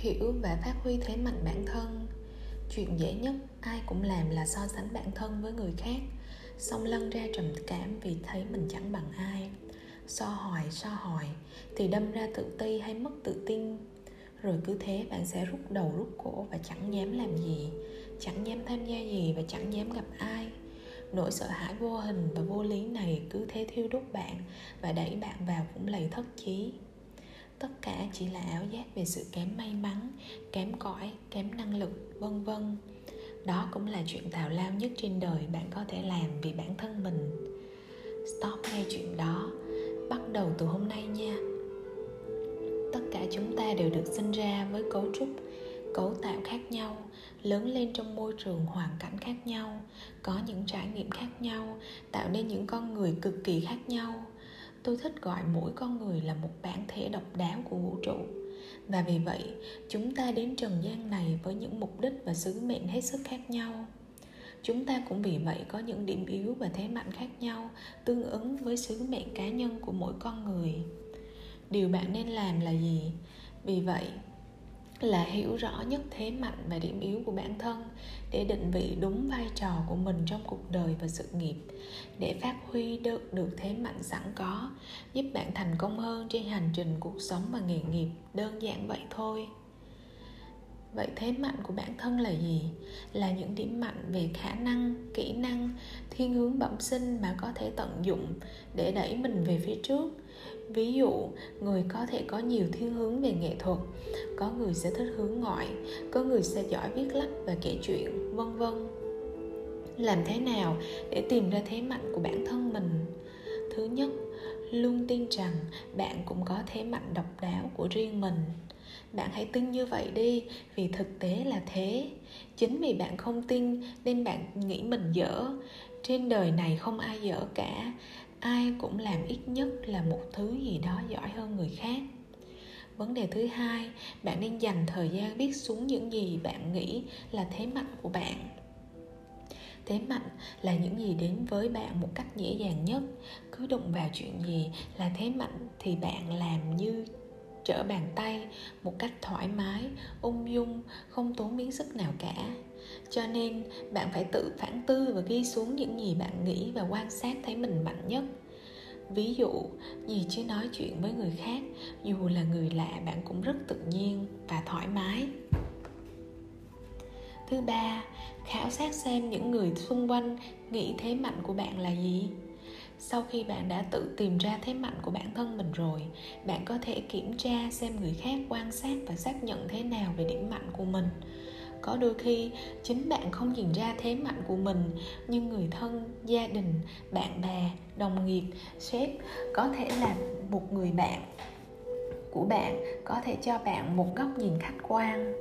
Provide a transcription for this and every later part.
hiểu và phát huy thế mạnh bản thân. Chuyện dễ nhất, ai cũng làm là so sánh bản thân với người khác, xong lân ra trầm cảm vì thấy mình chẳng bằng ai. So hỏi so hỏi thì đâm ra tự ti hay mất tự tin. Rồi cứ thế bạn sẽ rút đầu rút cổ và chẳng dám làm gì, chẳng dám tham gia gì và chẳng dám gặp ai. Nỗi sợ hãi vô hình và vô lý này cứ thế thiêu đốt bạn và đẩy bạn vào vũng lầy thất chí tất cả chỉ là ảo giác về sự kém may mắn, kém cỏi, kém năng lực, vân vân. Đó cũng là chuyện tào lao nhất trên đời bạn có thể làm vì bản thân mình. Stop ngay chuyện đó. Bắt đầu từ hôm nay nha. Tất cả chúng ta đều được sinh ra với cấu trúc, cấu tạo khác nhau, lớn lên trong môi trường hoàn cảnh khác nhau, có những trải nghiệm khác nhau, tạo nên những con người cực kỳ khác nhau tôi thích gọi mỗi con người là một bản thể độc đáo của vũ trụ. Và vì vậy, chúng ta đến trần gian này với những mục đích và sứ mệnh hết sức khác nhau. Chúng ta cũng vì vậy có những điểm yếu và thế mạnh khác nhau, tương ứng với sứ mệnh cá nhân của mỗi con người. Điều bạn nên làm là gì? Vì vậy là hiểu rõ nhất thế mạnh và điểm yếu của bản thân để định vị đúng vai trò của mình trong cuộc đời và sự nghiệp. Để phát huy được được thế mạnh sẵn có, giúp bạn thành công hơn trên hành trình cuộc sống và nghề nghiệp, đơn giản vậy thôi. Vậy thế mạnh của bản thân là gì? Là những điểm mạnh về khả năng, kỹ năng, thiên hướng bẩm sinh mà có thể tận dụng để đẩy mình về phía trước ví dụ, người có thể có nhiều thiên hướng về nghệ thuật, có người sẽ thích hướng ngoại, có người sẽ giỏi viết lách và kể chuyện, vân vân. Làm thế nào để tìm ra thế mạnh của bản thân mình? Thứ nhất, luôn tin rằng bạn cũng có thế mạnh độc đáo của riêng mình. Bạn hãy tin như vậy đi, vì thực tế là thế. Chính vì bạn không tin nên bạn nghĩ mình dở. Trên đời này không ai dở cả ai cũng làm ít nhất là một thứ gì đó giỏi hơn người khác. Vấn đề thứ hai, bạn nên dành thời gian viết xuống những gì bạn nghĩ là thế mạnh của bạn. Thế mạnh là những gì đến với bạn một cách dễ dàng nhất. Cứ đụng vào chuyện gì là thế mạnh thì bạn làm như trở bàn tay một cách thoải mái, ung dung, không tốn miếng sức nào cả cho nên, bạn phải tự phản tư và ghi xuống những gì bạn nghĩ và quan sát thấy mình mạnh nhất. Ví dụ gì chứ nói chuyện với người khác, dù là người lạ bạn cũng rất tự nhiên và thoải mái. Thứ ba, khảo sát xem những người xung quanh nghĩ thế mạnh của bạn là gì. Sau khi bạn đã tự tìm ra thế mạnh của bản thân mình rồi, bạn có thể kiểm tra xem người khác quan sát và xác nhận thế nào về điểm mạnh của mình có đôi khi, chính bạn không nhìn ra thế mạnh của mình, nhưng người thân, gia đình, bạn bè, đồng nghiệp, sếp có thể là một người bạn của bạn, có thể cho bạn một góc nhìn khách quan.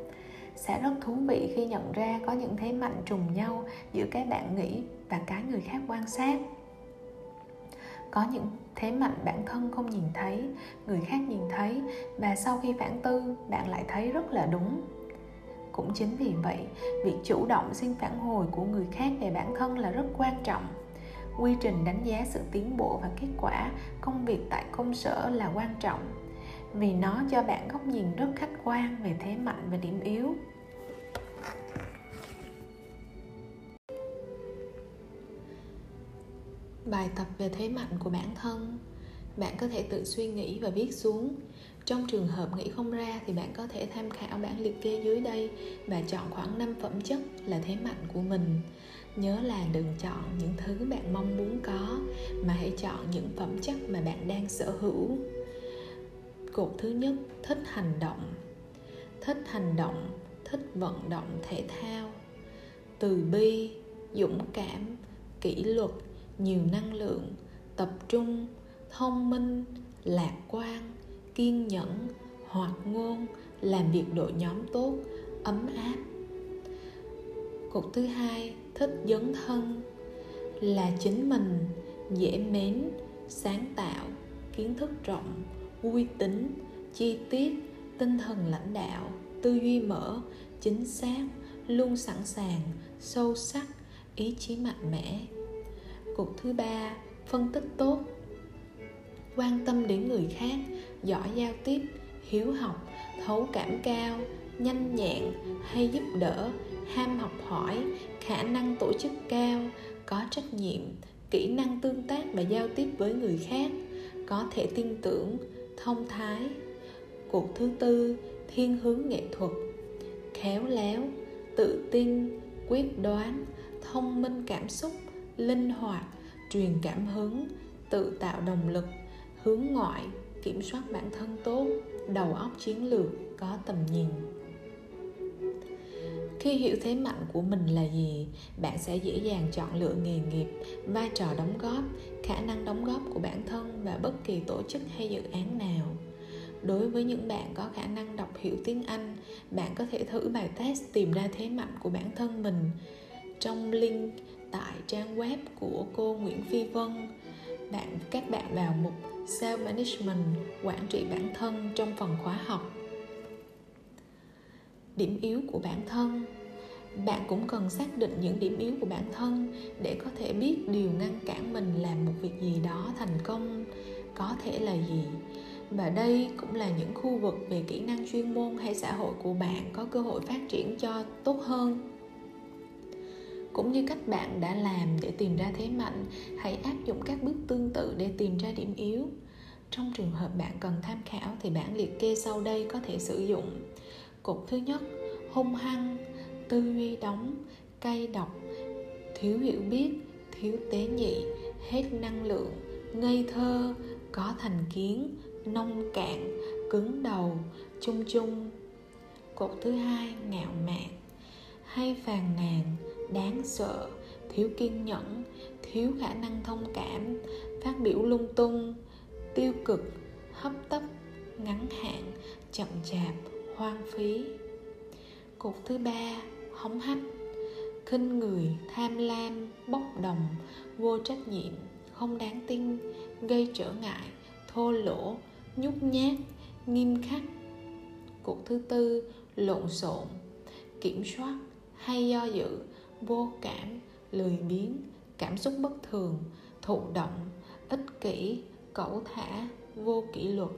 Sẽ rất thú vị khi nhận ra có những thế mạnh trùng nhau giữa cái bạn nghĩ và cái người khác quan sát. Có những thế mạnh bản thân không nhìn thấy, người khác nhìn thấy, và sau khi phản tư, bạn lại thấy rất là đúng cũng chính vì vậy, việc chủ động xin phản hồi của người khác về bản thân là rất quan trọng. Quy trình đánh giá sự tiến bộ và kết quả công việc tại công sở là quan trọng, vì nó cho bạn góc nhìn rất khách quan về thế mạnh và điểm yếu. Bài tập về thế mạnh của bản thân, bạn có thể tự suy nghĩ và viết xuống trong trường hợp nghĩ không ra thì bạn có thể tham khảo bản liệt kê dưới đây và chọn khoảng 5 phẩm chất là thế mạnh của mình. Nhớ là đừng chọn những thứ bạn mong muốn có mà hãy chọn những phẩm chất mà bạn đang sở hữu. Cột thứ nhất, thích hành động. Thích hành động, thích vận động thể thao. Từ bi, dũng cảm, kỷ luật, nhiều năng lượng, tập trung, thông minh, lạc quan, kiên nhẫn, hoạt ngôn, làm việc đội nhóm tốt, ấm áp. Cột thứ hai, thích dấn thân. Là chính mình, dễ mến, sáng tạo, kiến thức rộng, uy tín, chi tiết, tinh thần lãnh đạo, tư duy mở, chính xác, luôn sẵn sàng, sâu sắc, ý chí mạnh mẽ. Cột thứ ba, phân tích tốt. Quan tâm đến người khác giỏi giao tiếp, hiếu học, thấu cảm cao, nhanh nhẹn, hay giúp đỡ, ham học hỏi, khả năng tổ chức cao, có trách nhiệm, kỹ năng tương tác và giao tiếp với người khác, có thể tin tưởng, thông thái. Cuộc thứ tư, thiên hướng nghệ thuật. Khéo léo, tự tin, quyết đoán, thông minh cảm xúc, linh hoạt, truyền cảm hứng, tự tạo động lực, hướng ngoại kiểm soát bản thân tốt, đầu óc chiến lược, có tầm nhìn. Khi hiểu thế mạnh của mình là gì, bạn sẽ dễ dàng chọn lựa nghề nghiệp, vai trò đóng góp, khả năng đóng góp của bản thân và bất kỳ tổ chức hay dự án nào. Đối với những bạn có khả năng đọc hiểu tiếng anh, bạn có thể thử bài test tìm ra thế mạnh của bản thân mình. Trong link tại trang web của cô Nguyễn Phi Vân bạn, các bạn vào mục Self Management, quản trị bản thân trong phần khóa học. Điểm yếu của bản thân. Bạn cũng cần xác định những điểm yếu của bản thân để có thể biết điều ngăn cản mình làm một việc gì đó thành công, có thể là gì. Và đây cũng là những khu vực về kỹ năng chuyên môn hay xã hội của bạn có cơ hội phát triển cho tốt hơn cũng như cách bạn đã làm để tìm ra thế mạnh, hãy áp dụng các bước tương tự để tìm ra điểm yếu. Trong trường hợp bạn cần tham khảo thì bản liệt kê sau đây có thể sử dụng. Cột thứ nhất, hung hăng, tư duy đóng, cay độc, thiếu hiểu biết, thiếu tế nhị, hết năng lượng, ngây thơ, có thành kiến, nông cạn, cứng đầu, chung chung. Cột thứ hai, ngạo mạn, hay phàn nàn đáng sợ, thiếu kiên nhẫn, thiếu khả năng thông cảm, phát biểu lung tung, tiêu cực, hấp tấp, ngắn hạn, chậm chạp, hoang phí. Cột thứ ba, hống hách, khinh người, tham lam, bốc đồng, vô trách nhiệm, không đáng tin, gây trở ngại, thô lỗ, nhút nhát, nghiêm khắc. Cột thứ tư, lộn xộn, kiểm soát hay do dự vô cảm, lười biếng, cảm xúc bất thường, thụ động, ích kỷ, cẩu thả, vô kỷ luật.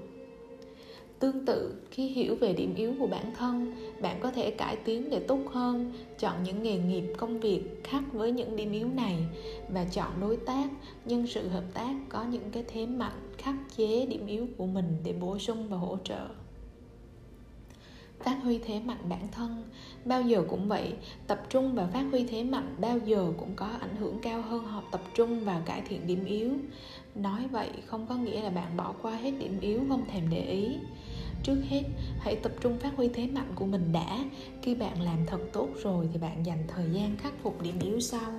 Tương tự, khi hiểu về điểm yếu của bản thân, bạn có thể cải tiến để tốt hơn, chọn những nghề nghiệp, công việc khác với những điểm yếu này và chọn đối tác, nhân sự hợp tác có những cái thế mạnh, khắc chế điểm yếu của mình để bổ sung và hỗ trợ phát huy thế mạnh bản thân. Bao giờ cũng vậy, tập trung và phát huy thế mạnh bao giờ cũng có ảnh hưởng cao hơn học tập trung và cải thiện điểm yếu. Nói vậy không có nghĩa là bạn bỏ qua hết điểm yếu không thèm để ý. Trước hết, hãy tập trung phát huy thế mạnh của mình đã. Khi bạn làm thật tốt rồi thì bạn dành thời gian khắc phục điểm yếu sau.